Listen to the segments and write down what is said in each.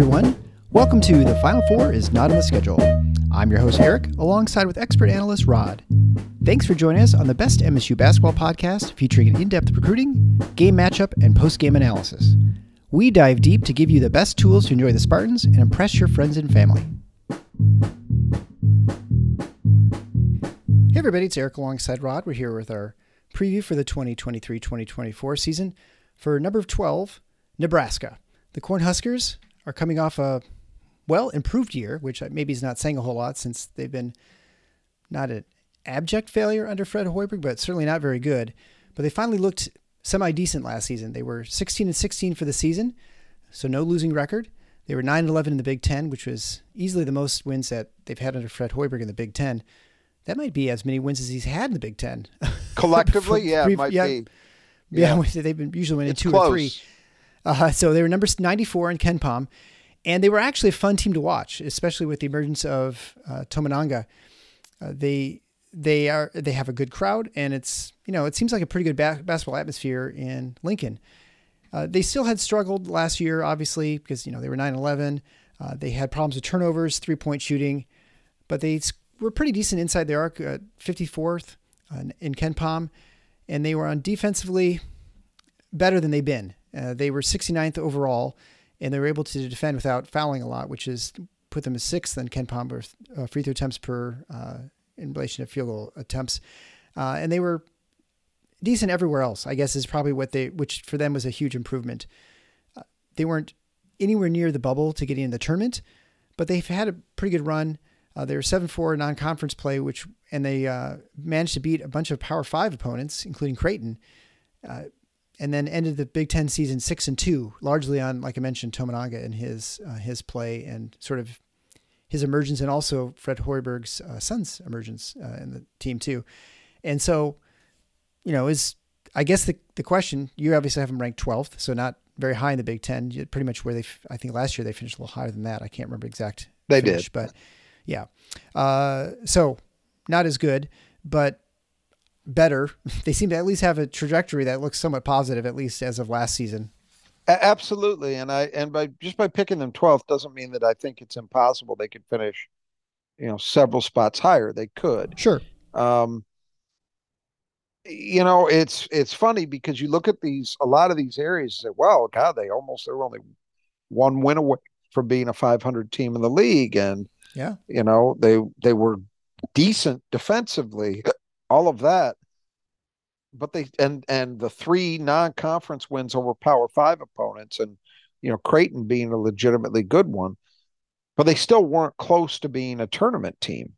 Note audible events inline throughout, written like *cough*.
everyone. Welcome to The Final Four is Not on the Schedule. I'm your host, Eric, alongside with expert analyst Rod. Thanks for joining us on the best MSU basketball podcast featuring an in depth recruiting, game matchup, and post game analysis. We dive deep to give you the best tools to enjoy the Spartans and impress your friends and family. Hey, everybody, it's Eric alongside Rod. We're here with our preview for the 2023 2024 season for number 12, Nebraska. The Cornhuskers are coming off a well improved year, which maybe is not saying a whole lot since they've been not an abject failure under Fred Hoiberg, but certainly not very good. But they finally looked semi decent last season. They were 16 and 16 for the season, so no losing record. They were 9 and 11 in the Big Ten, which was easily the most wins that they've had under Fred Hoiberg in the Big Ten. That might be as many wins as he's had in the Big Ten. *laughs* Collectively, yeah, might yeah, be. Yeah, *laughs* they've been usually winning It's two close. or three. Uh, so they were number 94 in KenPom, and they were actually a fun team to watch, especially with the emergence of uh, Tominaga. Uh, they they are they have a good crowd, and it's you know it seems like a pretty good ba- basketball atmosphere in Lincoln. Uh, they still had struggled last year, obviously, because you know they were 9-11. Uh, they had problems with turnovers, three point shooting, but they were pretty decent inside the arc, uh, 54th uh, in KenPom, and they were on defensively better than they've been. Uh, they were 69th overall, and they were able to defend without fouling a lot, which is put them as sixth in KenPom with, uh, free throw attempts per uh, in relation to field goal attempts, uh, and they were decent everywhere else. I guess is probably what they, which for them was a huge improvement. Uh, they weren't anywhere near the bubble to getting in the tournament, but they've had a pretty good run. Uh, they were seven four non-conference play, which and they uh, managed to beat a bunch of Power Five opponents, including Creighton, uh, and then ended the Big Ten season six and two, largely on, like I mentioned, Tominaga and his uh, his play and sort of his emergence, and also Fred Hoiberg's uh, son's emergence uh, in the team too. And so, you know, is I guess the the question you obviously have them ranked twelfth, so not very high in the Big Ten. Pretty much where they, I think last year they finished a little higher than that. I can't remember exact. They finish, did. but yeah. Uh, so not as good, but better. *laughs* They seem to at least have a trajectory that looks somewhat positive, at least as of last season. Absolutely, and I and by just by picking them 12th doesn't mean that I think it's impossible they could finish, you know, several spots higher. They could. Sure. Um, you know, it's it's funny because you look at these a lot of these areas and say, well, God, they almost they were only one win away from being a 500 team in the league, and Yeah. you know they they were decent defensively, all of that. But they and and the three non-conference wins over Power Five opponents, and you know Creighton being a legitimately good one, but they still weren't close to being a tournament team.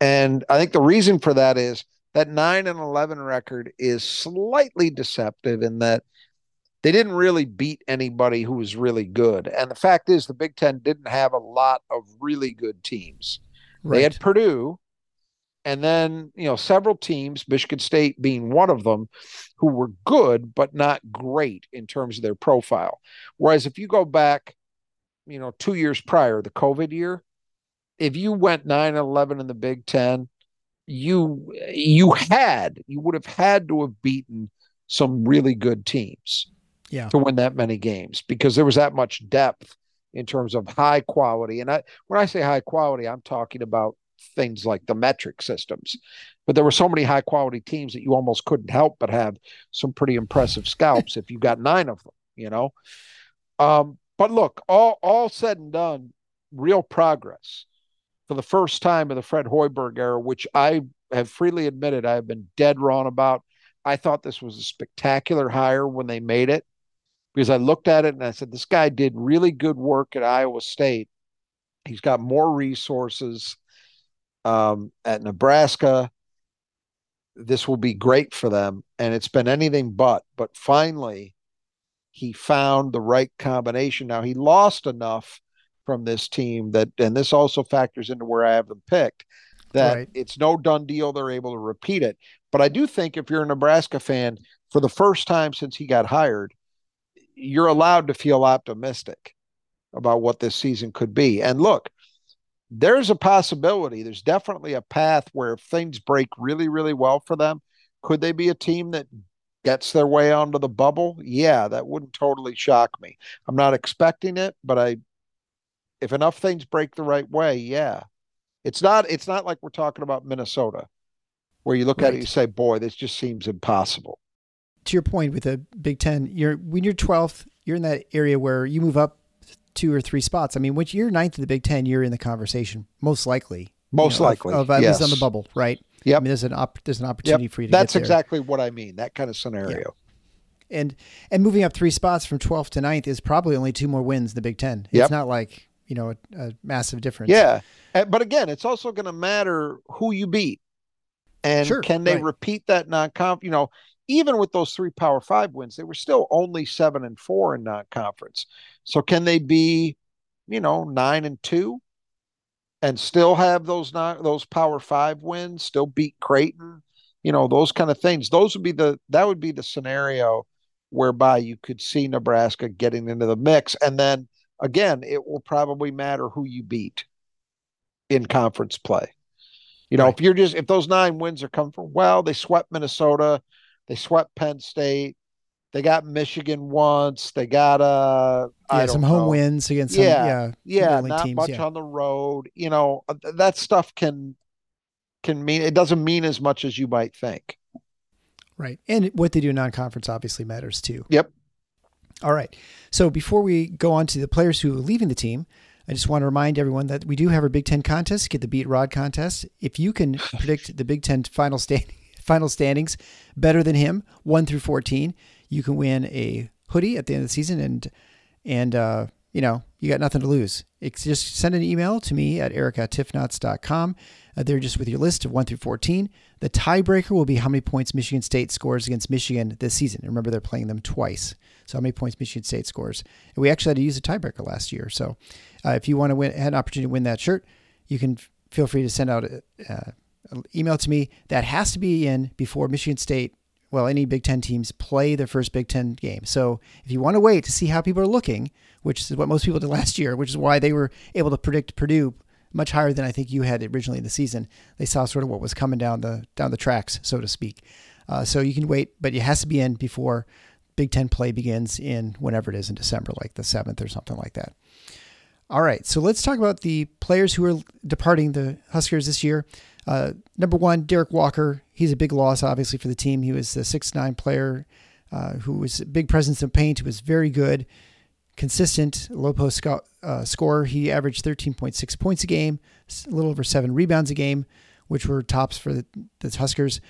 And I think the reason for that is that nine and eleven record is slightly deceptive in that they didn't really beat anybody who was really good. And the fact is, the Big Ten didn't have a lot of really good teams. Right. They had Purdue, and then you know several teams, Michigan State being one of them, who were good but not great in terms of their profile. Whereas if you go back, you know, two years prior, the COVID year, if you went 9 and 11 in the Big Ten, you you had you would have had to have beaten some really good teams yeah. to win that many games because there was that much depth in terms of high quality. And I, when I say high quality, I'm talking about things like the metric systems. But there were so many high quality teams that you almost couldn't help but have some pretty impressive scalps if you got nine of them, you know. Um, but look, all all said and done, real progress for the first time in the Fred Hoiberg era, which I have freely admitted I have been dead wrong about. I thought this was a spectacular hire when they made it because I looked at it and I said, this guy did really good work at Iowa State. He's got more resources um, at Nebraska. This will be great for them. And it's been anything but. But finally, he found the right combination. Now, he lost enough from this team that, and this also factors into where I have them picked, that Right. it's no done deal. They're able to repeat it. But I do think if you're a Nebraska fan, for the first time since he got hired, you're allowed to feel optimistic about what this season could be. And look, there's a possibility, there's definitely a path where if things break really, really well for them, could they be a team that gets their way onto the bubble? Yeah, that wouldn't totally shock me. I'm not expecting it, but I if enough things break the right way, yeah. It's not it's not like we're talking about Minnesota where you look right. at it and you say, boy, this just seems impossible. To your point with the Big Ten, you're when you're twelfth, you're in that area where you move up two or three spots. I mean, when you're ninth in the Big Ten, you're in the conversation, most likely. Most you know, likely. Of, of at yes. least on the bubble, right? Yep. I mean, there's an op- there's an opportunity yep. for you to That's get there. exactly what I mean. That kind of scenario. Yeah and and moving up three spots from 12th to 9th is probably only two more wins in the Big Ten. It's yep. not like you know a, a massive difference. Yeah, eh, but again, it's also going to matter who you beat, and sure, can they right. repeat that non-conf? You know, even with those three Power Five wins, they were still only seven and four in non-conference. So can they be, you know, nine and two, and still have those non those Power Five wins, still beat Creighton? You know, those kind of things. Those would be the that would be the scenario whereby you could see Nebraska getting into the mix. And then again, it will probably matter who you beat in conference play. You know, right. if you're just if those nine wins are coming from well, they swept Minnesota, they swept Penn State, they got Michigan once, they got uh yeah, some home wins against some, yeah yeah, yeah not teams, much yeah. on the road. You know, uh, that stuff can can mean it doesn't mean as much as you might think. Right. And what they do non conference obviously matters too. Yep. All right. So before we go on to the players who are leaving the team, I just want to remind everyone that we do have our Big Ten contest, get the Beat Rod contest. If you can *laughs* predict the Big Ten final stand, *laughs* final standings better than him, one through fourteen, you can win a hoodie at the end of the season, and and uh, you know you got nothing to lose. It's just send an email to me at eric@tiffknots.com. Uh, they're just with your list of 1 through 14. The tiebreaker will be how many points Michigan State scores against Michigan this season. Remember, they're playing them twice. So, how many points Michigan State scores. And we actually had to use a tiebreaker last year. So, uh, if you want to win, had an opportunity to win that shirt, you can feel free to send out a, uh, email to me. That has to be in before Michigan State, well, any Big Ten teams play their first Big Ten game. So, if you want to wait to see how people are looking, which is what most people did *laughs* last year, which is why they were able to predict Purdue much higher than I think you had originally in the season. They saw sort of what was coming down the down the tracks, so to speak. Uh, so you can wait, but it has to be in before Big Ten play begins in whenever it is in December, like the seventh or something like that. All right, so let's talk about the players who are departing the Huskers this year. Uh, number one, Derek Walker. He's a big loss, obviously, for the team. He was the six nine player uh, who was a big presence in paint. Who was very good consistent low post sco- uh, scorer. He averaged 13.6 points a game, a little over seven rebounds a game, which were tops for the, the Huskers,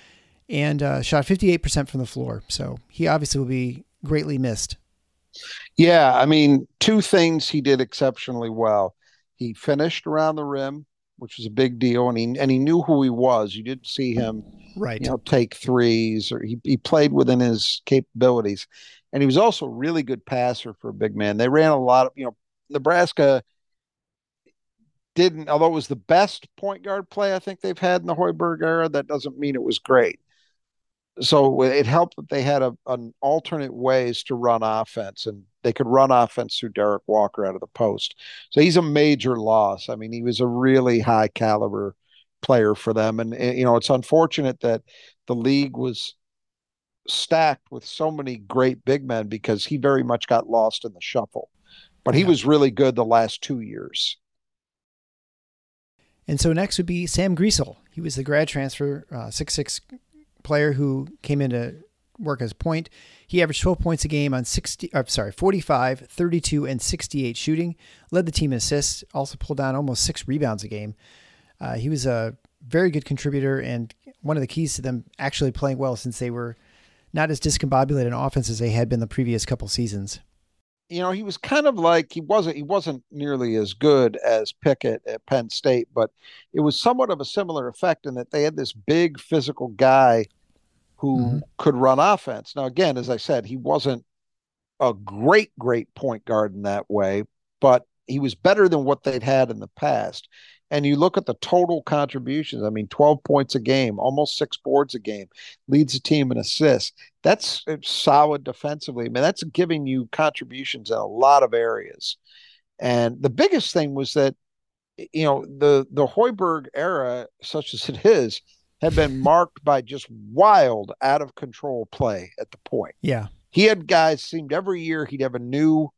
and uh, shot 58% from the floor. So he obviously will be greatly missed. Yeah, I mean, two things he did exceptionally well. He finished around the rim, which was a big deal, and he and he knew who he was. You didn't see him, right? You know, take threes, or he he played within his capabilities and he was also a really good passer for a big man. They ran a lot of, you know, Nebraska didn't, although it was the best point guard play I think they've had in the Hoiberg era, that doesn't mean it was great. So it helped that they had a, an alternate ways to run offense, and they could run offense through Derek Walker out of the post. So he's a major loss. I mean, he was a really high caliber player for them, and you know, it's unfortunate that the league was stacked with so many great big men because he very much got lost in the shuffle. But he yeah. was really good the last two years. And so next would be Sam Griesel. He was the grad transfer, uh, six six player who came in to work as point. He averaged 12 points a game on 60, uh, sorry, 45, 32, and 68 shooting. Led the team in assists. Also pulled down almost six rebounds a game. Uh, he was a very good contributor and one of the keys to them actually playing well since they were not as discombobulated an offense as they had been the previous couple seasons. You know, he was kind of like he wasn't he wasn't nearly as good as Pickett at Penn State, but it was somewhat of a similar effect in that they had this big physical guy who mm-hmm. could run offense. Now, again, as I said, he wasn't a great, great point guard in that way, but he was better than what they'd had in the past and you look at the total contributions i mean 12 points a game almost six boards a game leads the team in assists that's solid defensively i mean that's giving you contributions in a lot of areas and the biggest thing was that you know the the hoiberg era such as it is had been marked by just wild out of control play at the point yeah he had guys seemed every year he'd have a new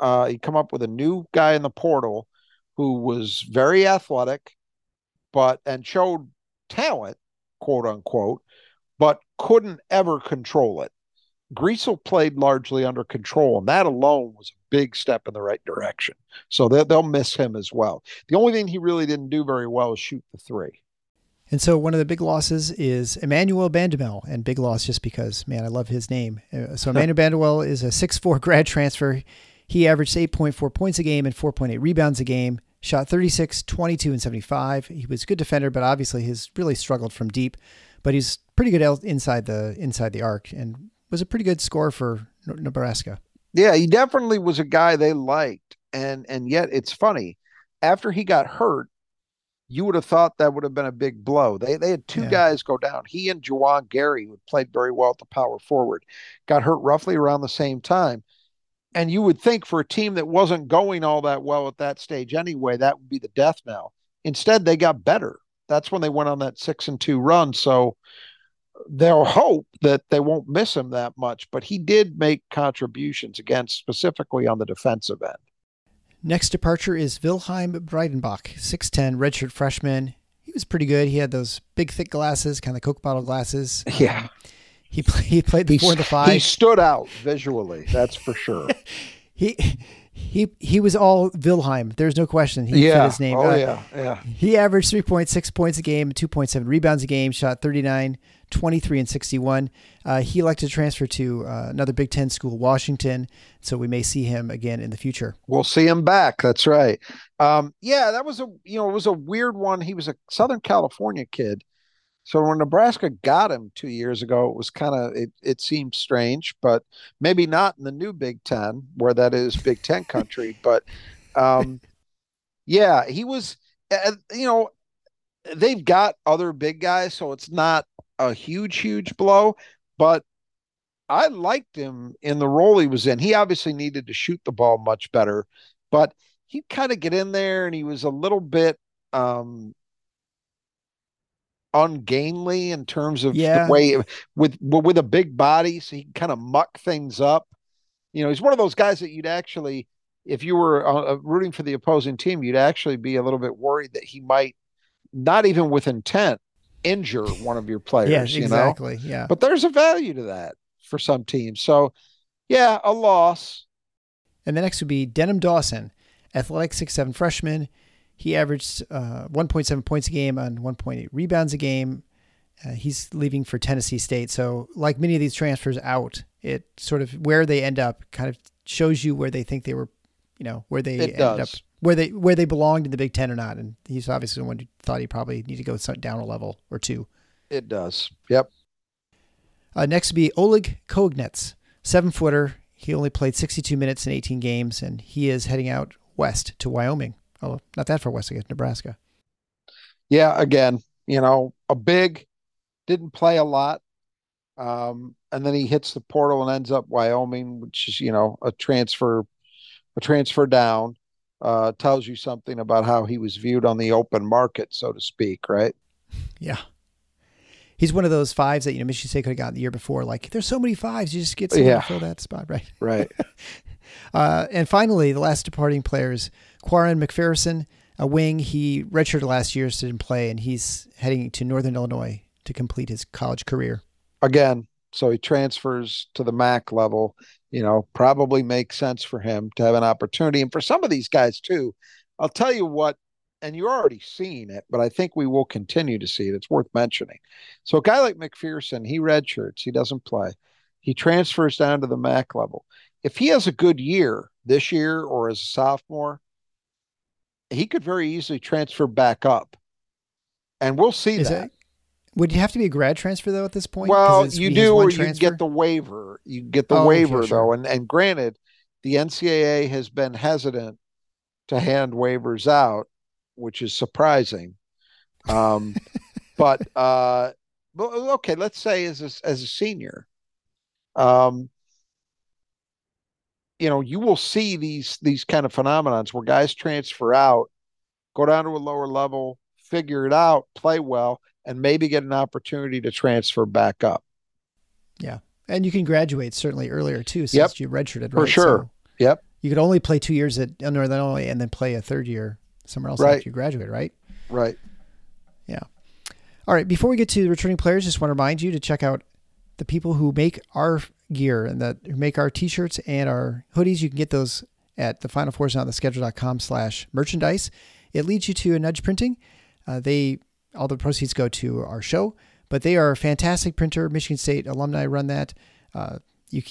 uh he'd come up with a new guy in the portal who was very athletic, but and showed talent, quote unquote, but couldn't ever control it. Griesel played largely under control, and that alone was a big step in the right direction. So they'll miss him as well. The only thing he really didn't do very well is shoot the three. And so one of the big losses is Emmanuel Bandoumel, and big loss just because, man, I love his name. Uh, so Emmanuel Bandoumel is a six-four *laughs* grad transfer. He averaged 8.4 points a game and 4.8 rebounds a game, shot 36, 22, and 75. He was a good defender, but obviously he's really struggled from deep. But he's pretty good inside the inside the arc and was a pretty good score for Nebraska. Yeah, he definitely was a guy they liked, and and yet it's funny. After he got hurt, you would have thought that would have been a big blow. They they had two yeah. guys go down. He and Juwan Gary, who played very well at the power forward, got hurt roughly around the same time. And you would think for a team that wasn't going all that well at that stage anyway, that would be the death knell. Instead, they got better. That's when they went on that six and two run. So they'll hope that they won't miss him that much, but he did make contributions again, specifically on the defensive end. Next departure is Wilhelm Breidenbach, 6'10, redshirt freshman. He was pretty good. He had those big, thick glasses, kind of Coke bottle glasses. Yeah. Um, he, play, he played the four, the five. He stood out visually, that's for sure. *laughs* he he he was all Wilhelm. There's no question. He yeah. his name. Oh uh, yeah, yeah. He averaged 3.6 points a game, 2.7 rebounds a game, shot 39, 23, and 61. Uh, he elected to transfer to uh, another Big Ten school, Washington. So we may see him again in the future. We'll see him back. That's right. Um, yeah, that was a you know it was a weird one. He was a Southern California kid. So when Nebraska got him two years ago, it was kind of it, it seemed strange, but maybe not in the new Big Ten where that is Big Ten *laughs* country. but um, yeah, he was. Uh, you know, they've got other big guys, so it's not a huge, huge blow. But I liked him in the role he was in. He obviously needed to shoot the ball much better, but he'd kind of get in there and he was a little bit um, ungainly in terms of yeah. the way with with a big body, so he can kind of muck things up. You know, he's one of those guys that you'd actually, if you were uh, uh, rooting for the opposing team, you'd actually be a little bit worried that he might, not even with intent, injure one of your *laughs* players. yes, you exactly. Know? Yeah. But there's a value to that for some teams. So, yeah, a loss. And the next would be Denim Dawson, athletic six seven freshman. He averaged uh, 1.7 points a game on 1.8 rebounds a game. Uh, he's leaving for Tennessee State. So, like many of these transfers out, it sort of where they end up kind of shows you where they think they were, you know, where they it ended does. up, where they where they belonged in the Big Ten or not. And he's obviously the one who thought he probably need to go down a level or two. It does. Yep. Uh, next would be Oleg Kojenets, seven footer. He only played 62 minutes in 18 games, and he is heading out west to Wyoming. Oh, not that far west, I guess, Nebraska. Yeah, again, you know, a big, didn't play a lot. Um, and then he hits the portal and ends up Wyoming, which is, you know, a transfer, a transfer down. Uh, tells you something about how he was viewed on the open market, so to speak, right? Yeah. He's one of those fives that, you know, Michigan State could have gotten the year before. Like, there's so many fives, you just get someone yeah. to fill that spot, right? Right. *laughs* uh, and finally, the last departing players Quaran McPherson, a wing. He redshirted last year, so didn't play, and he's heading to Northern Illinois to complete his college career. Again, so he transfers to the MAC level. You know, probably makes sense for him to have an opportunity, and for some of these guys too. I'll tell you what, and you're already seeing it, but I think we will continue to see it. It's worth mentioning. So a guy like McPherson, he redshirts, he doesn't play. He transfers down to the MAC level. If he has a good year this year or as a sophomore, he could very easily transfer back up, and we'll see that. Would you have to be a grad transfer though at this point? Well, you do, or you get the waiver. You get the oh, waiver sure, though, and and granted, the NCAA has been hesitant to hand waivers out, which is surprising. Um, *laughs* but uh, okay, let's say as a, as a senior, um, you know, you will see these these kind of phenomenons where guys transfer out, go down to a lower level, figure it out, play well, and maybe get an opportunity to transfer back up. Yeah. And you can graduate certainly earlier too, since yep. you redshirted, right? For sure. So yep. You could only play two years at uh, Northern Illinois and then play a third year. somewhere else Right. after you graduate, right? Right. Yeah. All right. Before we get to the returning players, just want to remind you to check out the people who make our gear and that make our t-shirts and our hoodies. You can get those at the final fours on the schedule.com slash merchandise. It leads you to a nudge printing. Uh, they all the proceeds go to our show, but they are a fantastic printer. Michigan State alumni run that. Uh, you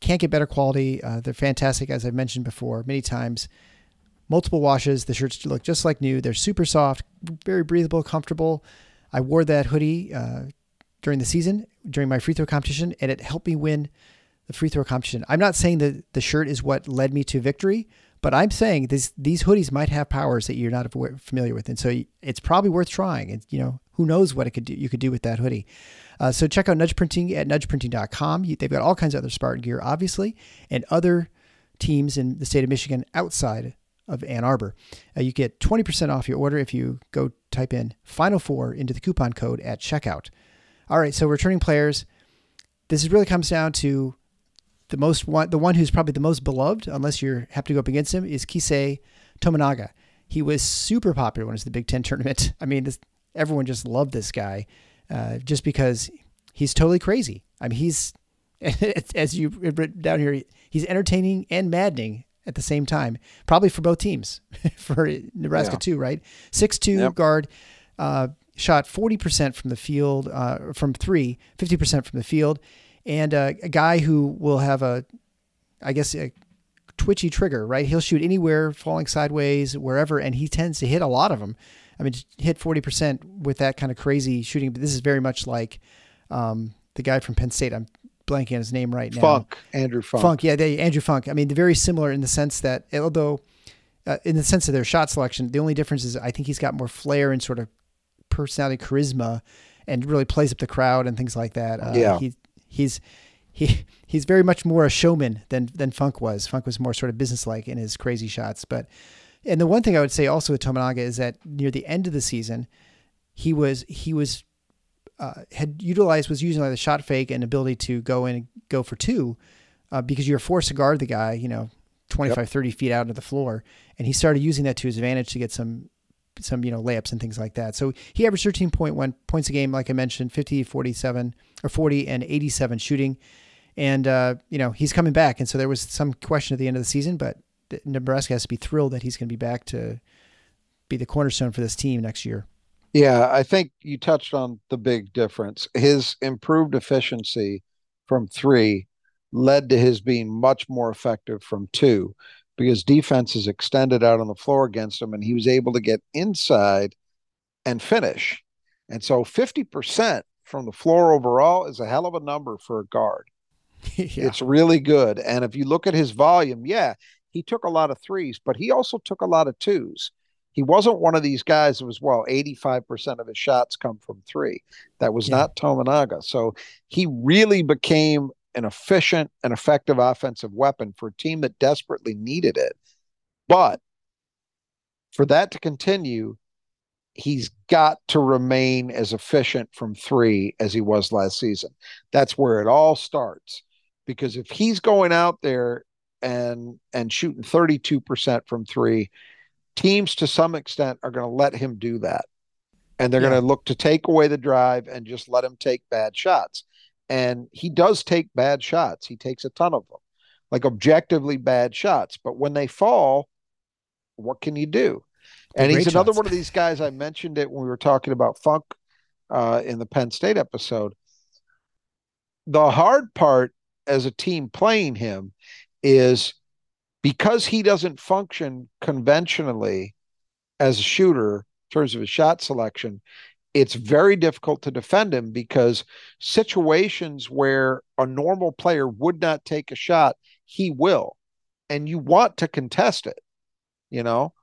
can't get better quality. Uh, they're fantastic, as I've mentioned before many times. Multiple washes. The shirts look just like new. They're super soft, very breathable, comfortable. I wore that hoodie uh, during the season, during my free throw competition, and it helped me win the free throw competition. I'm not saying that the shirt is what led me to victory, but I'm saying this, these hoodies might have powers that you're not familiar with, and so it's probably worth trying. And you know, who knows what it could do? You could do with that hoodie. Uh, so check out Nudge Printing at nudgeprinting.com. They've got all kinds of other Spartan gear, obviously, and other teams in the state of Michigan outside of Ann Arbor. Uh, you get 20% off your order if you go type in Final Four into the coupon code at checkout. All right, so returning players. This really comes down to the most one, the one who's probably the most beloved, unless you have to go up against him, is Keisei Tominaga. He was super popular when it was the Big Ten tournament. *laughs* I mean, this, everyone just loved this guy, uh, just because he's totally crazy. I mean, he's *laughs* as you written down here, he's entertaining and maddening at the same time, probably for both teams, *laughs* for Nebraska Yeah. too, right? Six two Yep. guard, uh, shot forty percent from the field, uh, from three, 50 percent from the field, and uh, a guy who will have a, I guess a twitchy trigger, right? He'll shoot anywhere, falling sideways, wherever, and he tends to hit a lot of them. I mean, hit forty percent with that kind of crazy shooting. But this is very much like um, the guy from Penn State. I'm blanking on his name right now. Funk. Andrew Funk. Funk, yeah, they, Andrew Funk. I mean, they're very similar in the sense that, although, uh, in the sense of their shot selection, the only difference is I think he's got more flair and sort of personality, charisma, and really plays up the crowd and things like that. Uh, Yeah. he, he's he *laughs* he's very much more a showman than than Funk was. Funk was more sort of businesslike in his crazy shots. But and the one thing I would say also with Tominaga is that near the end of the season, he was he was uh, had utilized was using like the shot fake and ability to go in and go for two uh, because you're forced to guard the guy, you know, 25, 30 feet out of the floor. And he started using that to his advantage to get some, some, you know, layups and things like that. So he averaged 13.1 points a game, like I mentioned, 50, 47 or 40 and 87 shooting. And, uh, you know, he's coming back. And so there was some question at the end of the season, but Nebraska has to be thrilled that he's going to be back to be the cornerstone for this team next year. Yeah, I think you touched on the big difference. His improved efficiency from three led to his being much more effective from two because defenses extended out on the floor against him and he was able to get inside and finish. And so 50% from the floor overall is a hell of a number for a guard. *laughs* yeah. It's really good. And if you look at his volume, yeah, he took a lot of threes, but he also took a lot of twos. He wasn't one of these guys that was, well, 85% of his shots come from three. That was Yeah. not Tominaga. So he really became an efficient and effective offensive weapon for a team that desperately needed it. But for that to continue, he's got to remain as efficient from three as he was last season. That's where it all starts. Because if he's going out there and and shooting 32% from three, teams to some extent are going to let him do that. And they're Yeah. going to look to take away the drive and just let him take bad shots. And he does take bad shots. He takes a ton of them, like objectively bad shots. But when they fall, what can you do? And he's great another one of these guys. I mentioned it when we were talking about Funk uh, in the Penn State episode. The hard part as a team playing him is because he doesn't function conventionally as a shooter in terms of his shot selection, it's very difficult to defend him because situations where a normal player would not take a shot, he will. And you want to contest it, you know?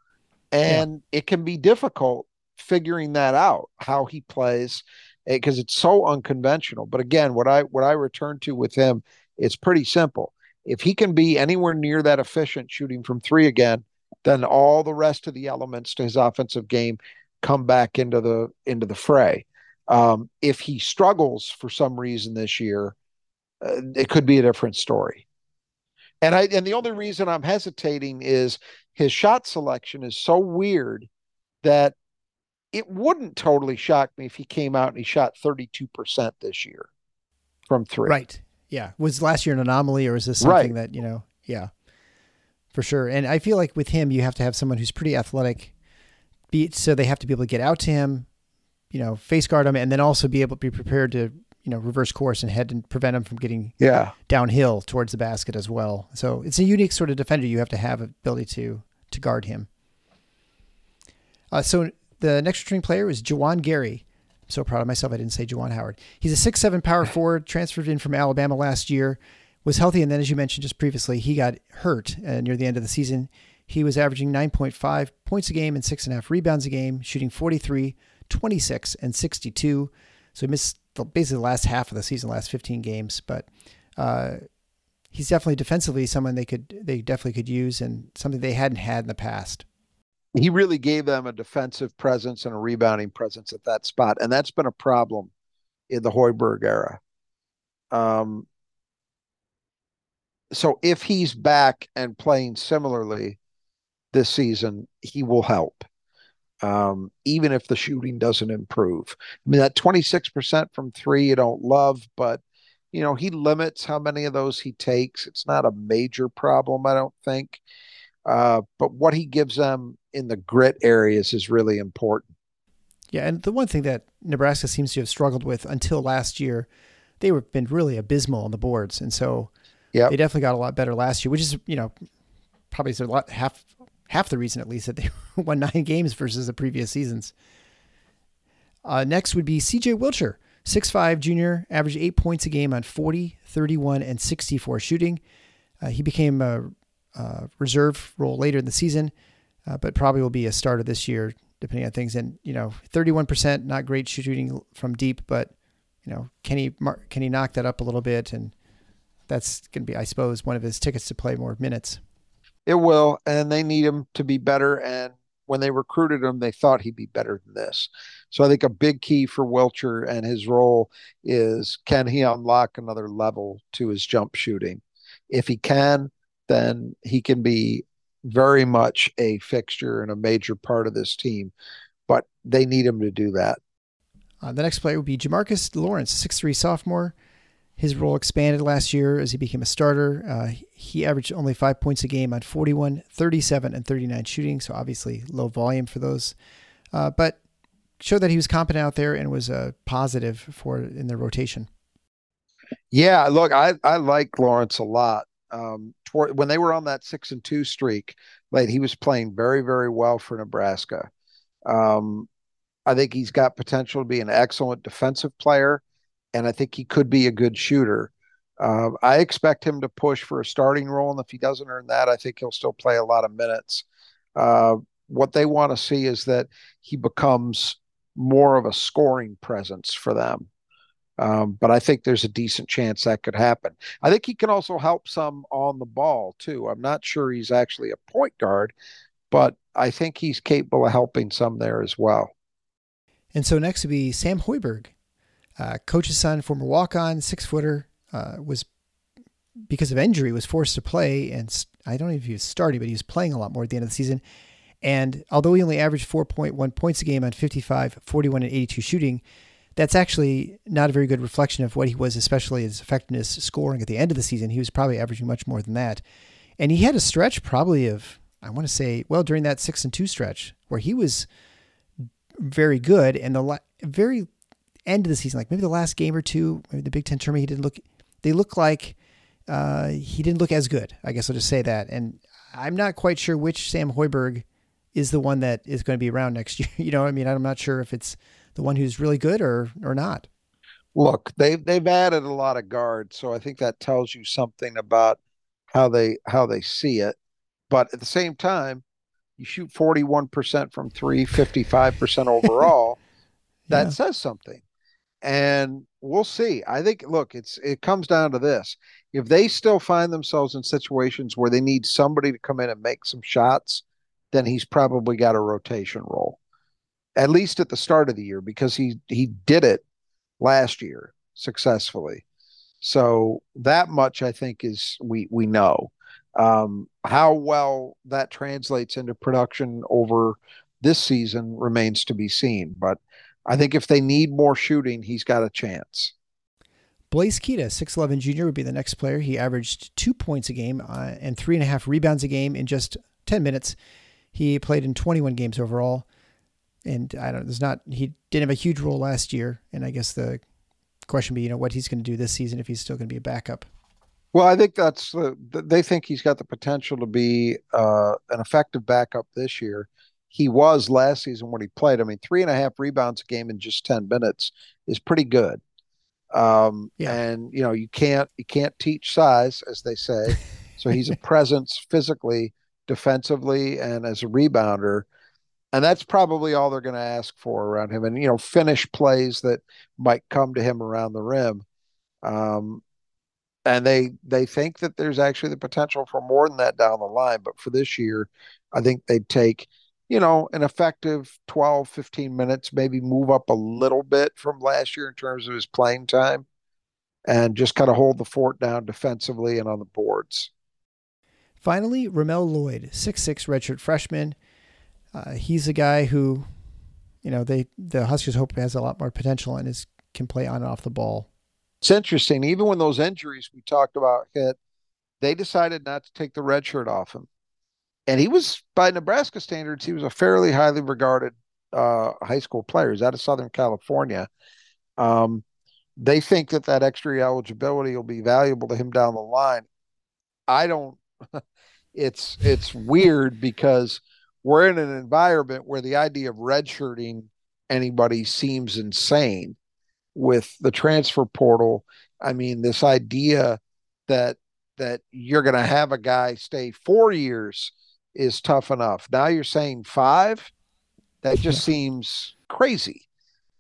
And it can be difficult figuring that out, how he plays, eh, because it's so unconventional. But again, what I what I return to with him, it's pretty simple. If he can be anywhere near that efficient shooting from three again, then all the rest of the elements to his offensive game come back into the into the fray. Um, if he struggles for some reason this year, uh, it could be a different story. And I and the only reason I'm hesitating is his shot selection is so weird that it wouldn't totally shock me if he came out and he shot 32% this year from three. Right. Yeah. Was last year an anomaly or is this something right. that, you know, yeah, for sure. And I feel like with him, you have to have someone who's pretty athletic, be, so they have to be able to get out to him, you know, face guard him, and then also be able to be prepared to, you know, reverse course and head and prevent him from getting yeah downhill towards the basket as well. So it's a unique sort of defender. You have to have ability to to guard him. Uh, so the next string player is Juwan Gary. I'm so proud of myself I didn't say Juwan Howard. He's a six-seven power *laughs* forward, transferred in from Alabama last year, was healthy, and then as you mentioned just previously, he got hurt uh, near the end of the season. He was averaging 9.5 points a game and six and a half rebounds a game, shooting 43, 26, and 62. So he missed the, basically the last half of the season, last 15 games. But uh, he's definitely defensively someone they could they definitely could use and something they hadn't had in the past he really gave them a defensive presence and a rebounding presence at that spot, and that's been a problem in the Hoiberg era. Um, so if he's back and playing similarly this season, he will help. Um, even if the shooting doesn't improve. I mean, that 26% from three, you don't love, but you know, he limits how many of those he takes. It's not a major problem, I don't think. Uh, but what he gives them in the grit areas is really important. Yeah, and the one thing that Nebraska seems to have struggled with until last year, they were been really abysmal on the boards, and so yeah, they definitely got a lot better last year, which is you know probably a lot half half the reason at least that they *laughs* won nine games versus the previous seasons. Uh, next would be C.J. Wilcher, six-five junior, averaged eight points a game on 40, 31, and 64 shooting. Uh, he became a, a reserve role later in the season uh, but probably will be a starter this year, depending on things. And you know, 31%, not great shooting from deep, but you know, can he can he knock that up a little bit? And that's going to be, I suppose, one of his tickets to play more minutes. It will, and they need him to be better. And when they recruited him, they thought he'd be better than this. So I think a big key for Wilcher and his role is can he unlock another level to his jump shooting? If he can, then he can be very much a fixture and a major part of this team, but they need him to do that. Uh, the next player would be Jamarcus Lawrence, six-three sophomore. His role expanded last year as he became a starter. Uh, he averaged only five points a game on 41, 37, and 39 shooting, so obviously low volume for those. Uh, but showed that he was competent out there and was a positive for in the rotation. Yeah, look, I, I like Lawrence a lot. Um, toward, when they were on that six and two streak, late he was playing very, very well for Nebraska. Um, I think he's got potential to be an excellent defensive player, and I think he could be a good shooter. Uh, I expect him to push for a starting role, and if he doesn't earn that, I think he'll still play a lot of minutes. Uh, what they want to see is that he becomes more of a scoring presence for them. Um, but I think there's a decent chance that could happen. I think he can also help some on the ball too. I'm not sure he's actually a point guard, but I think he's capable of helping some there as well. And so next would be Sam Hoiberg, uh, coach's son, former walk-on, six footer, uh, was because of injury was forced to play, and I don't know if he was starting, but he was playing a lot more at the end of the season. And although he only averaged 4.1 points a game on 55, 41, and 82 shooting, that's actually not a very good reflection of what he was, especially his effectiveness scoring at the end of the season. He was probably averaging much more than that. And he had a stretch probably of, I want to say, well, during that six and two stretch where he was very good. And the la- very end of the season, like maybe the last game or two, maybe the Big Ten tournament, he didn't look, they look like uh, he didn't look as good. I guess I'll just say that. And I'm not quite sure which Sam Hoiberg is the one that is going to be around next *laughs* year. you know, I mean, I'm not sure if it's the one who's really good or or not? Look, they've they've added a lot of guards, so I think that tells you something about how they how they see it. But at the same time, you shoot 41% from three, 55% *laughs* overall. that yeah. says something. And we'll see. I think look, it's it comes down to this. If they still find themselves in situations where they need somebody to come in and make some shots, then he's probably got a rotation role at least at the start of the year because he he did it last year successfully. So that much I think is we we know. Um, how well that translates into production over this season remains to be seen. But I think if they need more shooting, he's got a chance. Blaise Keita, 6'11 junior, would be the next player. He averaged two points a game uh, and three and a half rebounds a game in just 10 minutes. He played in 21 games overall. And I don't, know, there's not, he didn't have a huge role last year. And I guess the question be, you know, what he's going to do this season if he's still going to be a backup. Well, I think that's the, they think he's got the potential to be uh, an effective backup this year. He was last season when he played. I mean, three and a half rebounds a game in just 10 minutes is pretty good. Um, yeah. and you know, you can't, you can't teach size as they say. So he's a *laughs* presence physically, defensively, and as a rebounder and that's probably all they're going to ask for around him and you know finish plays that might come to him around the rim um, and they they think that there's actually the potential for more than that down the line but for this year i think they'd take you know an effective 12 15 minutes maybe move up a little bit from last year in terms of his playing time and just kind of hold the fort down defensively and on the boards finally ramel lloyd 6'6 redshirt freshman uh, he's a guy who, you know, they the Huskers hope has a lot more potential and is can play on and off the ball. It's interesting. Even when those injuries we talked about hit, they decided not to take the red shirt off him. And he was, by Nebraska standards, he was a fairly highly regarded uh, high school player. He's out of Southern California. Um, they think that that extra eligibility will be valuable to him down the line. I don't. *laughs* it's it's weird because we're in an environment where the idea of redshirting anybody seems insane with the transfer portal. I mean, this idea that that you're going to have a guy stay four years is tough enough. Now you're saying five. That just seems crazy.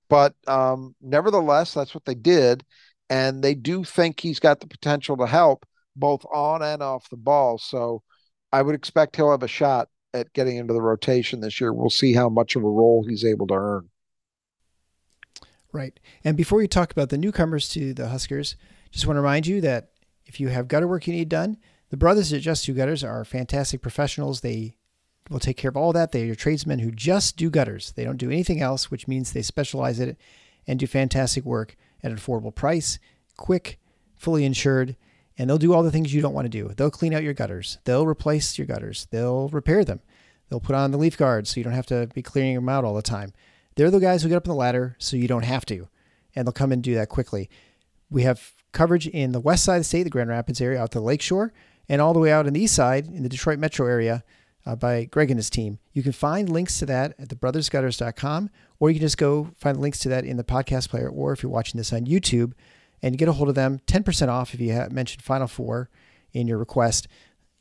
But um, nevertheless, that's what they did, and they do think he's got the potential to help both on and off the ball. So I would expect he'll have a shot at getting into the rotation this year. We'll see how much of a role he's able to earn. Right. And before we talk about the newcomers to the Huskers, just want to remind you that if you have gutter work you need done, the brothers at Just Do Gutters are fantastic professionals. They will take care of all that. They are your tradesmen who just do gutters. They don't do anything else, which means they specialize in it and do fantastic work at an affordable price, quick, fully insured, and they'll do all the things you don't want to do. They'll clean out your gutters. They'll replace your gutters. They'll repair them. They'll put on the leaf guards so you don't have to be clearing them out all the time. They're the guys who get up on the ladder so you don't have to, and they'll come and do that quickly. We have coverage in the west side of the state, the Grand Rapids area, out to the lakeshore, and all the way out on the east side in the Detroit metro area uh, by Greg and his team. You can find links to that at thebrothersgutters.com, or you can just go find links to that in the podcast player, or if you're watching this on YouTube, and get a hold of them. 10% off if you have mentioned Final Four in your request.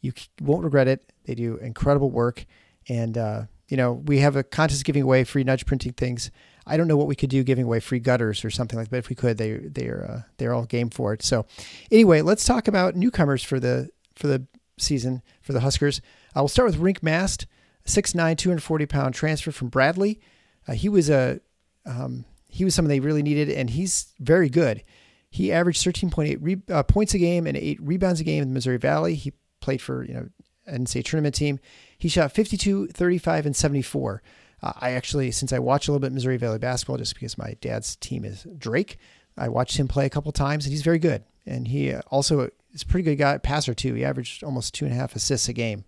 You won't regret it. They do incredible work. And, uh, you know, we have a contest giving away free nudge printing things. I don't know what we could do giving away free gutters or something like that. But if we could, they they're uh, they're all game for it. So, anyway, let's talk about newcomers for the for the season for the Huskers. I will start with Rienk Mast, 6'9", 240 pound transfer from Bradley. Uh, he was a um, he was someone they really needed, and he's very good. He averaged 13.8 re- uh, points a game and eight rebounds a game in the Missouri Valley. He played for, you know, NCAA tournament team. He shot 52, 35, and 74. Uh, I actually, since I watch a little bit Missouri Valley basketball, just because my dad's team is Drake, I watched him play a couple times, and he's very good. And he uh, also is a pretty good guy, passer too. He averaged almost two and a half assists a game.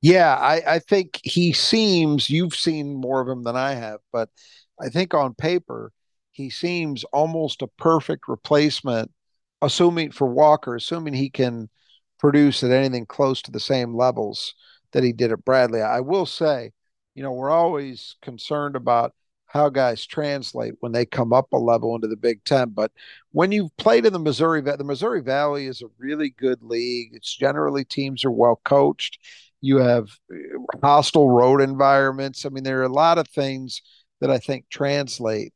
Yeah, I, I think he seems. You've seen more of him than I have, but I think on paper he seems almost a perfect replacement, assuming for Walker, assuming he can produce at anything close to the same levels that he did at Bradley. I will say, you know, we're always concerned about how guys translate when they come up a level into the Big Ten. But when you've played in the Missouri, Valley, the Missouri Valley is a really good league. It's generally teams are well coached. You have uh, hostile road environments. I mean, there are a lot of things that I think translate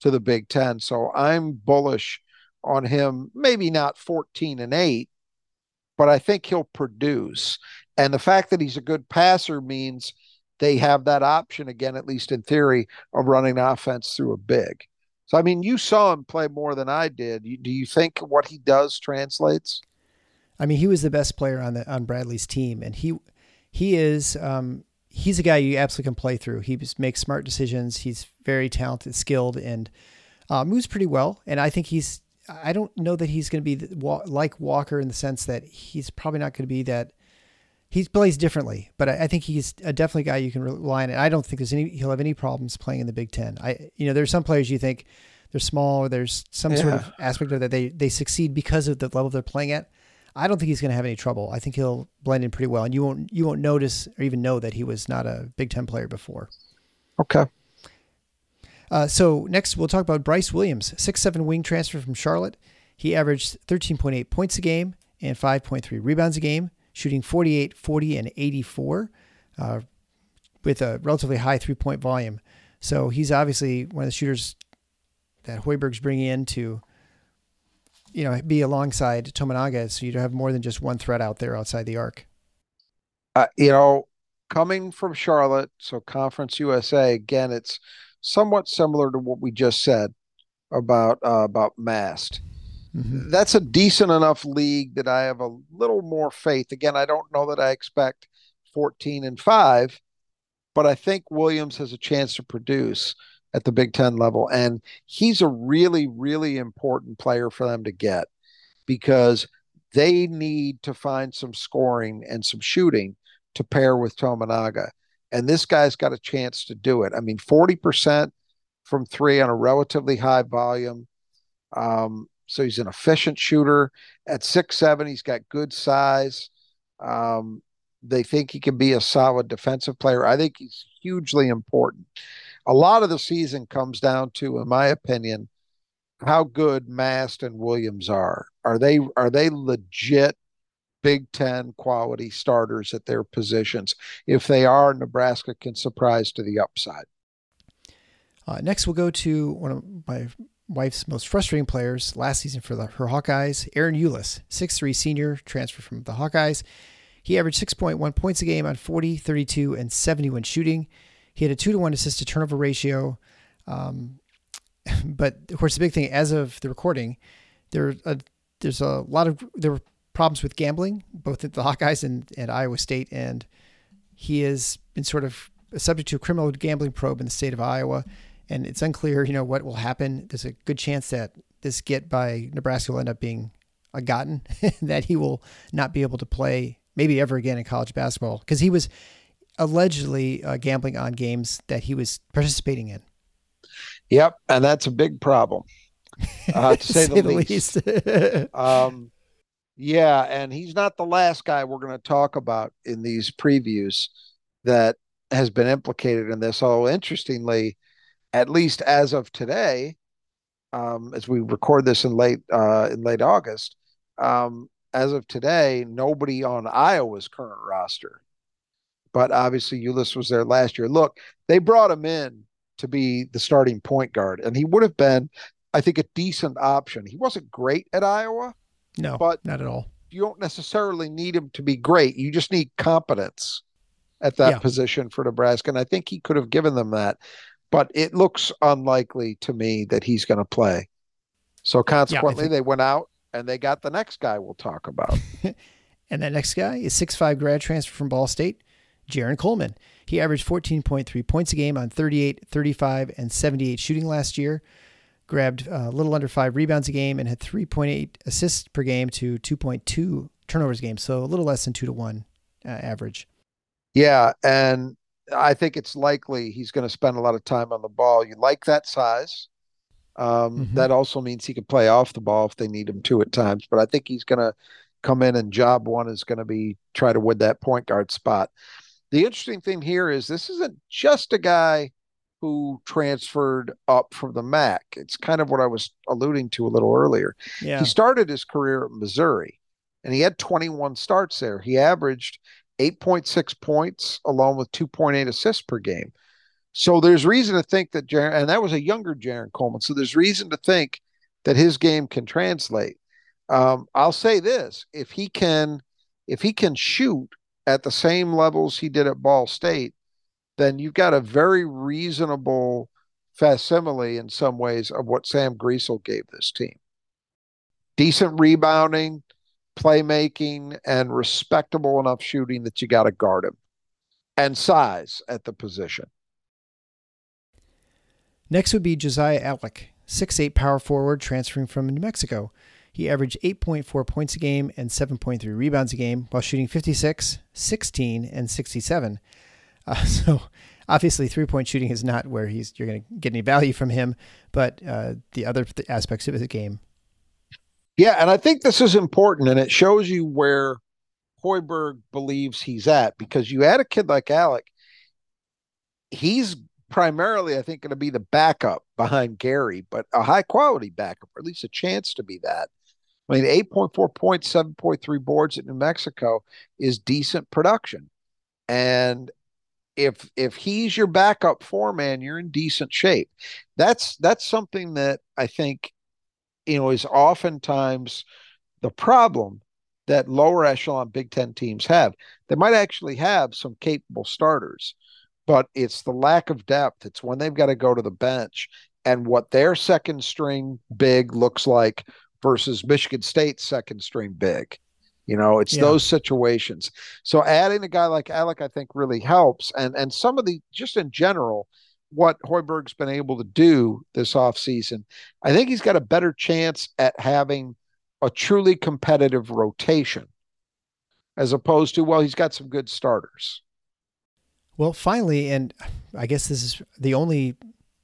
to the Big Ten. So I'm bullish on him, maybe not 14 and 8, but I think he'll produce. And the fact that he's a good passer means they have that option again, at least in theory, of running offense through a big. So, I mean, you saw him play more than I did. Do you think what he does translates? I mean, he was the best player on the on Bradley's team, and he he is um, he's a guy you absolutely can play through. He makes smart decisions. He's very talented, skilled, and uh, moves pretty well. And I think he's. I don't know that he's going to be like Walker in the sense that he's probably not going to be that. He plays differently, but I, I think he's a definitely guy you can rely on. And I don't think there's any he'll have any problems playing in the Big Ten. I you know there's some players you think they're small or there's some yeah. sort of aspect of that they they succeed because of the level they're playing at. I don't think he's going to have any trouble. I think he'll blend in pretty well, and you won't you won't notice or even know that he was not a Big Ten player before. Okay. Uh, so next we'll talk about Brice Williams, six seven wing transfer from Charlotte. He averaged 13.8 points a game and 5.3 rebounds a game, shooting 48, 40, and 84, uh, with a relatively high three point volume. So he's obviously one of the shooters that Hoiberg's bringing in to, you know, be alongside Tominaga, so you have more than just one threat out there outside the arc. Uh, you know, coming from Charlotte, so Conference USA again, it's somewhat similar to what we just said about uh, about Mast. Mm-hmm. That's a decent enough league that I have a little more faith. Again, I don't know that I expect 14 and 5, but I think Williams has a chance to produce at the Big Ten level. And he's a really, really important player for them to get because they need to find some scoring and some shooting to pair with Tominaga. And this guy's got a chance to do it. I mean, 40% from three on a relatively high volume. Um, so he's an efficient shooter. At six seven, he's got good size. Um, they think he can be a solid defensive player. I think he's hugely important a lot of the season comes down to, in my opinion, how good Mast and Williams are. Are they are they legit Big Ten quality starters at their positions? If they are, Nebraska can surprise to the upside. Uh, next, we'll go to one of my wife's most frustrating players last season for the, her Hawkeyes, Ahron Ulis, 6'3 senior, transfer from the Hawkeyes. He averaged 6.1 points a game on 40, 32, and 71 shooting. He had a two to one assist to turnover ratio. Um, *laughs* but of course, the big thing as of the recording, there a, there's a lot of there were problems with gambling both at the Hawkeyes and, and Iowa State, and he has been sort of subject to a criminal gambling probe in the state of Iowa, and it's unclear, you know, what will happen. There's a good chance that this get by Nebraska will end up being a gotten *laughs* that he will not be able to play maybe ever again in college basketball because he was allegedly uh, gambling on games that he was participating in. Yep, and that's a big problem, uh, to *laughs* say, say, the, least. least. *laughs* um, yeah, and he's not the last guy we're going to talk about in these previews that has been implicated in this. Although, interestingly, at least as of today, um, as we record this in late uh, in late August, um, as of today, nobody on Iowa's current roster but obviously Ulis was there last year. Look, they brought him in to be the starting point guard, and he would have been, I think, a decent option. He wasn't great at Iowa. No, but not at all. You don't necessarily need him to be great. You just need competence at that yeah. position for Nebraska. And I think he could have given them that. But it looks unlikely to me that he's going to play. So consequently, yeah, think... they went out and they got the next guy we'll talk about. *laughs* and that next guy is six five grad transfer from Ball State, Jarron Coleman. He averaged 14.3 points a game on 38, 35, and 78 shooting last year. Grabbed a little under five rebounds a game and had 3.8 assists per game to 2.2 turnovers a game. So a little less than two to one uh, average. Yeah. And I think it's likely he's going to spend a lot of time on the ball. You like that size. Um, mm-hmm. That also means he can play off the ball if they need him to at times. But I think he's going to come in and job one is going to be try to win that point guard spot. The interesting thing here is this isn't just a guy who transferred up from the MAC. It's kind of what I was alluding to a little earlier. Yeah. He started his career at Missouri and he had 21 starts there. He averaged 8.6 points along with 2.8 assists per game. So there's reason to think that Jarron, and that was a younger Jarron Coleman. So there's reason to think that his game can translate. Um, I'll say this: if he can, if he can shoot at the same levels he did at Ball State, then you've got a very reasonable facsimile in some ways of what Sam Griesel gave this team. Decent rebounding, playmaking, and respectable enough shooting that you got to guard him. and size at the position. Next would be Josiah Allick, six-eight power forward transferring from New Mexico. He averaged 8.4 points a game and 7.3 rebounds a game while shooting 56, 16, and 67. Uh, *laughs* so obviously, three point shooting is not where he's you're going to get any value from him, but uh, the other th- aspects of his game. Yeah, and I think this is important, and it shows you where Hoiberg believes he's at because you add a kid like Allick, he's primarily, I think, going to be the backup behind Gary, but a high quality backup, or at least a chance to be that. I mean, 8.4 points, 7.3 boards at New Mexico is decent production. And if if he's your backup four man, you're in decent shape. That's that's something that I think, you know, is oftentimes the problem that lower echelon Big Ten teams have. They might actually have some capable starters, but it's the lack of depth. It's when they've got to go to the bench and what their second string big looks like versus Michigan State's second string big. You know, it's yeah. those situations. So adding a guy like Allick, I think, really helps. And and some of the just in general, what Hoiberg's been able to do this offseason, I think he's got a better chance at having a truly competitive rotation as opposed to, well, he's got some good starters. Well, finally, and I guess this is the only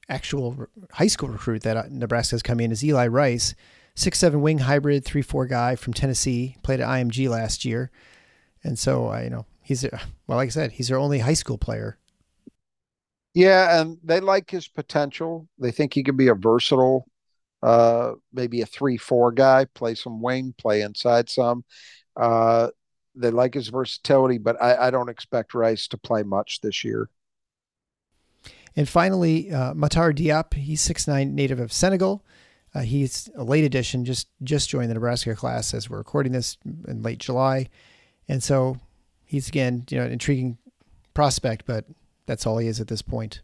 actual high school recruit that uh, Nebraska has come in is Eli Rice six seven wing hybrid three four guy from Tennessee. Played at IMG last year, and so I you know he's well like I said he's their only high school player. Yeah, and they like his potential. They think he could be a versatile, uh, maybe a three four guy, play some wing, play inside some. Uh, they like his versatility, but I, I don't expect Rice to play much this year. And finally, uh, Matar Diop, he's six nine, native of Senegal. Uh, he's a late addition, just just joined the Nebraska class as we're recording this in late July, and so he's again, you know, an intriguing prospect, but that's all he is at this point.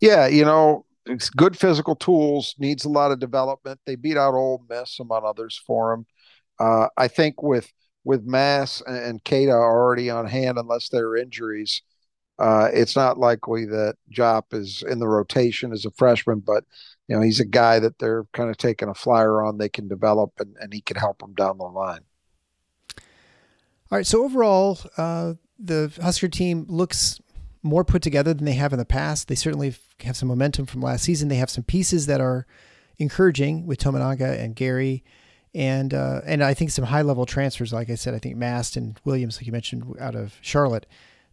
Yeah, you know, it's good physical tools, needs a lot of development. They beat out Ole Miss among others for him. Uh, I think with with Mast and, and Keita already on hand, unless there are injuries, uh, it's not likely that Diop is in the rotation as a freshman, but you know, he's a guy that they're kind of taking a flyer on. They can develop, and, and he can help them down the line. All right. So overall, uh, the Husker team looks more put together than they have in the past. They certainly have some momentum from last season. They have some pieces that are encouraging with Tominaga and Gary, and uh, and I think some high level transfers. Like I said, I think Mast and Williams, like you mentioned, out of Charlotte,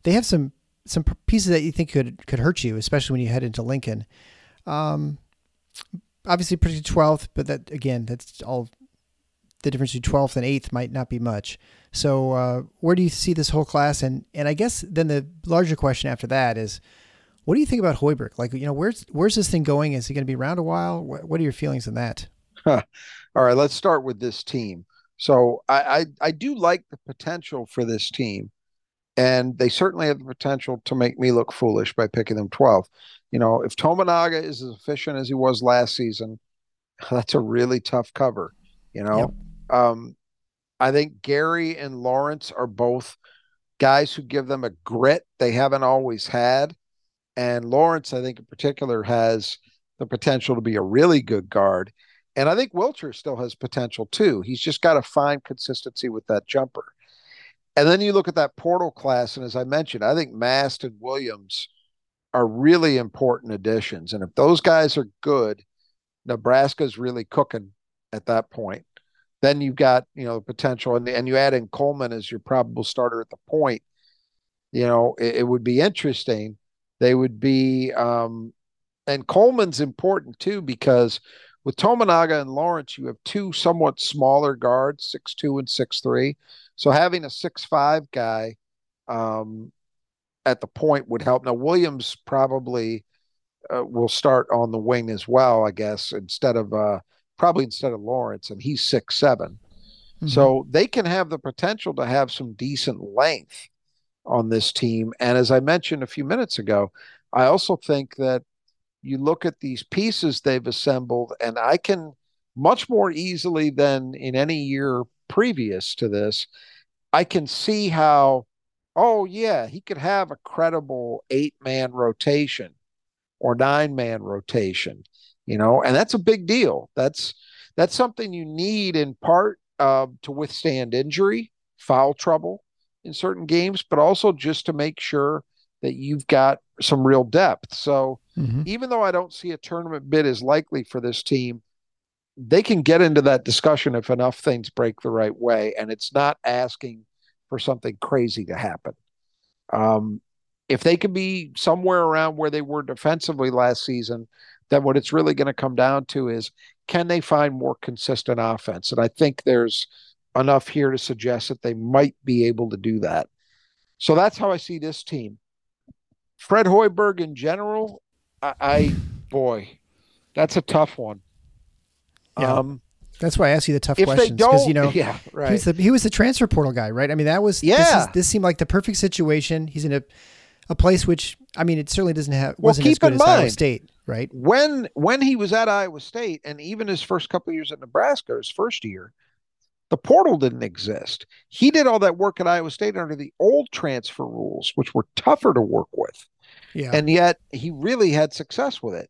they have some some pieces that you think could could hurt you, especially when you head into Lincoln. Um, obviously predicted 12th, but that again, that's all the difference between 12th and 8th might not be much. So uh, where do you see this whole class? And and I guess then the larger question after that is, what do you think about Hoiberg? Like, you know, where's where's this thing going? Is he going to be around a while? What, what are your feelings on that? Huh. All right, let's start with this team. So I, I I do like the potential for this team, and they certainly have the potential to make me look foolish by picking them 12th you know, if Tominaga is as efficient as he was last season, *laughs* that's a really tough cover. You know, yep. Um, I think Gary and Lawrence are both guys who give them a grit they haven't always had. And Lawrence, I think in particular, has the potential to be a really good guard. And I think Wilcher still has potential too. He's just got to find consistency with that jumper. And then you look at that portal class, and as I mentioned, I think Mast and Williams are really important additions. And if those guys are good, Nebraska's really cooking at that point. Then you've got, you know, potential and, and you add in Coleman as your probable starter at the point, you know, it, it would be interesting. They would be um and Coleman's important too because with Tominaga and Lawrence, you have two somewhat smaller guards, six two and six three. So having a six five guy um, at the point would help. Now Williams probably uh, will start on the wing as well, I guess, instead of uh, probably instead of Lawrence, and he's six seven. Mm-hmm. So they can have the potential to have some decent length on this team. And as I mentioned a few minutes ago, I also think that you look at these pieces they've assembled, and I can much more easily than in any year previous to this, I can see how oh yeah, he could have a credible eight man rotation or nine man rotation, you know, and that's a big deal. That's that's something you need in part uh, to withstand injury, foul trouble in certain games, but also just to make sure that you've got some real depth. So mm-hmm. even though I don't see a tournament bid as likely for this team, they can get into that discussion if enough things break the right way, and it's not asking for something crazy to happen. Um, if they can be somewhere around where they were defensively last season, then what it's really going to come down to is can they find more consistent offense? And I think there's enough here to suggest that they might be able to do that. So that's how I see this team. Fred Hoiberg in general, I, I boy, that's a tough one. Yeah. Um, that's why I asked you the tough questions because you know, yeah, right. He was, the, he was the transfer portal guy, right? I mean, that was yeah. This, is, this seemed like the perfect situation. He's in a a place which I mean, it certainly doesn't have wasn't well, as good as mind, Iowa State, right? When when he was at Iowa State, and even his first couple years at Nebraska, his first year, the portal didn't exist. He did all that work at Iowa State under the old transfer rules, which were tougher to work with. Yeah. And yet he really had success with it.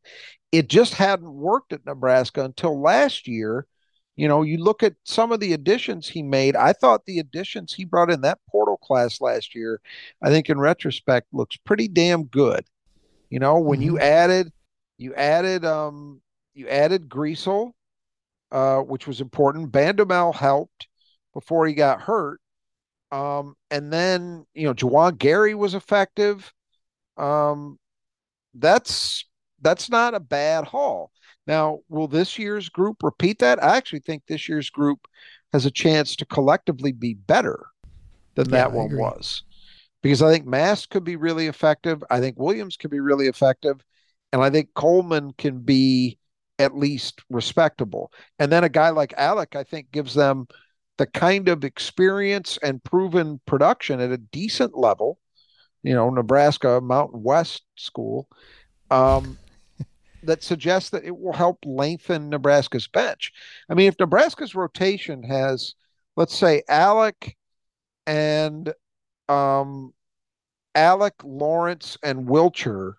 It just hadn't worked at Nebraska until last year you know, you look at some of the additions he made. I thought the additions he brought in that portal class last year, I think in retrospect looks pretty damn good. You know, when mm-hmm. you added you added um you added Griesel, uh, which was important. Bandoumel helped before he got hurt. Um, and then, you know, Juwan Gary was effective. Um, that's that's not a bad haul. Now, will this year's group repeat that? I actually think this year's group has a chance to collectively be better than yeah, that one was. Because I think Mast could be really effective. I think Williams could be really effective. And I think Coleman can be at least respectable. And then a guy like Allick, I think, gives them the kind of experience and proven production at a decent level. You know, Nebraska Mountain West school. Um, that suggests that it will help lengthen Nebraska's bench. I mean, if Nebraska's rotation has, let's say, Allick and um, Allick, Lawrence, and Wilcher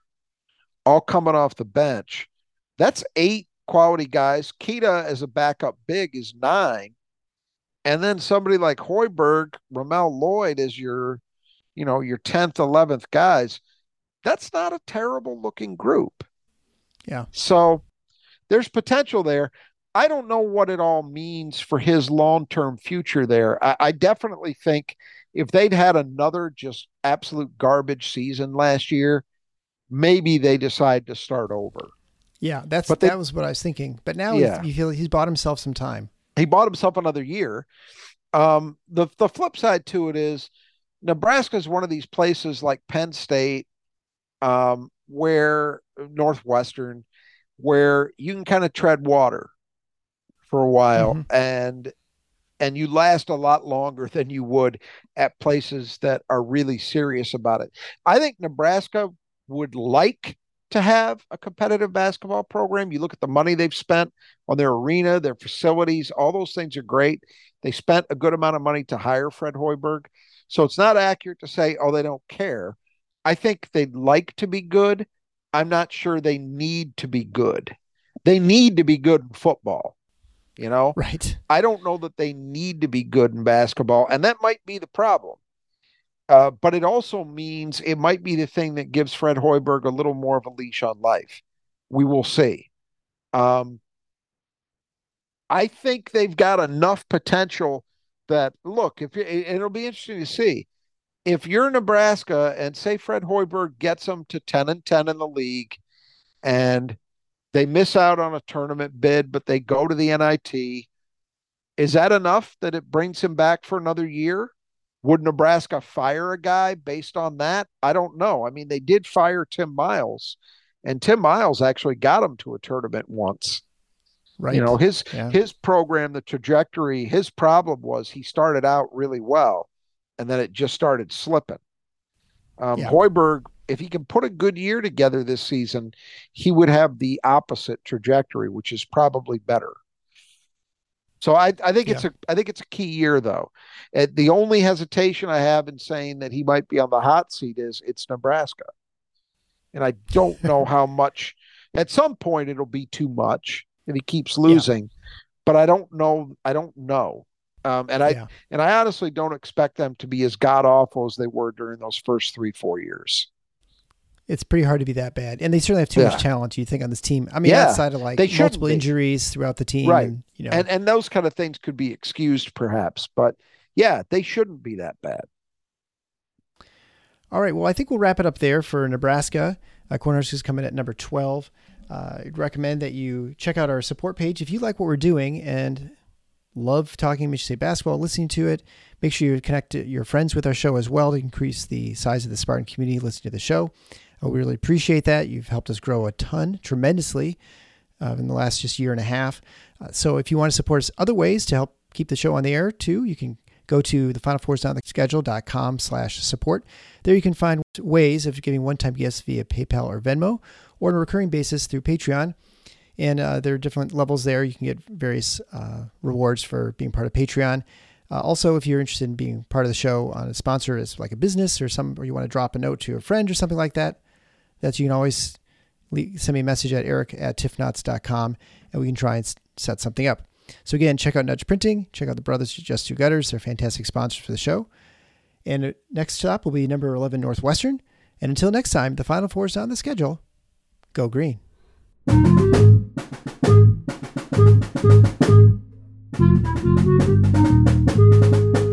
all coming off the bench, that's eight quality guys. Keita as a backup big is nine. And then somebody like Hoiberg, Ramel Lloyd as your, you know, your 10th, 11th guys. That's not a terrible looking group. Yeah. So there's potential there. I don't know what it all means for his long term future there. I, I, definitely think if they'd had another just absolute garbage season last year, maybe they decide to start over. Yeah, that's but they, that was what I was thinking. But now yeah. you feel he's bought himself some time. He bought himself another year. Um, the the flip side to it is Nebraska is one of these places like Penn State, um, where Northwestern, where you can kind of tread water for a while mm-hmm. and and you last a lot longer than you would at places that are really serious about it. I think Nebraska would like to have a competitive basketball program. You look at the money they've spent on their arena, their facilities, all those things are great. They spent a good amount of money to hire Fred Hoiberg. So it's not accurate to say, oh, they don't care. I think they'd like to be good. I'm not sure they need to be good. They need to be good in football. You know? Right. I don't know that they need to be good in basketball, and that might be the problem. Uh, but it also means it might be the thing that gives Fred Hoiberg a little more of a leash on life. We will see. Um, I think they've got enough potential that look, if it'll be interesting to see if you're Nebraska and say Fred Hoiberg gets them to 10 and 10 in the league and they miss out on a tournament bid, but they go to the NIT, is that enough that it brings him back for another year? Would Nebraska fire a guy based on that? I don't know. I mean, they did fire Tim Miles, and Tim Miles actually got him to a tournament once. Right. You know, his yeah. his program, the trajectory, his problem was he started out really well and then it just started slipping. Um, yeah. Hoiberg, if he can put a good year together this season, he would have the opposite trajectory, which is probably better. So I, I think it's a I think it's a key year though. Uh, the only hesitation I have in saying that he might be on the hot seat is it's Nebraska, and I don't know *laughs* how much. At some point, it'll be too much, and he keeps losing. Yeah. But I don't know. I don't know. Um, and I yeah. and I honestly don't expect them to be as god awful as they were during those first three four years. It's pretty hard to be that bad, and they certainly have too yeah. much talent. You think on this team? I mean, yeah. outside of like they multiple be. injuries throughout the team, right? And, you know, and and those kind of things could be excused, perhaps, but yeah, they shouldn't be that bad. All right, well, I think we'll wrap it up there for Nebraska. Uh, Cornhuskers coming at number twelve. Uh, I'd recommend that you check out our support page if you like what we're doing and love talking Michigan State basketball, listening to it. Make sure you connect your friends with our show as well to increase the size of the Spartan community listening to the show. Uh, we really appreciate that. You've helped us grow a ton, tremendously, uh, in the last just year and a half. Uh, so if you want to support us other ways to help keep the show on the air too, you can go to the final fours on the schedule.com slash support. There you can find ways of giving one-time gifts via PayPal or Venmo or on a recurring basis through Patreon. And uh, there are different levels there. You can get various uh, rewards for being part of Patreon. Uh, also, if you're interested in being part of the show on a sponsor as like a business or some, or you want to drop a note to a friend or something like that, that's you can always send me a message at eric at tiffnots.com and we can try and set something up. So again, check out Nudge Printing. Check out the Brothers Just Two Gutters. They're fantastic sponsors for the show. And uh, next stop will be number 11 Northwestern. And until next time, the Final Four is on the schedule. Go green. Thank you.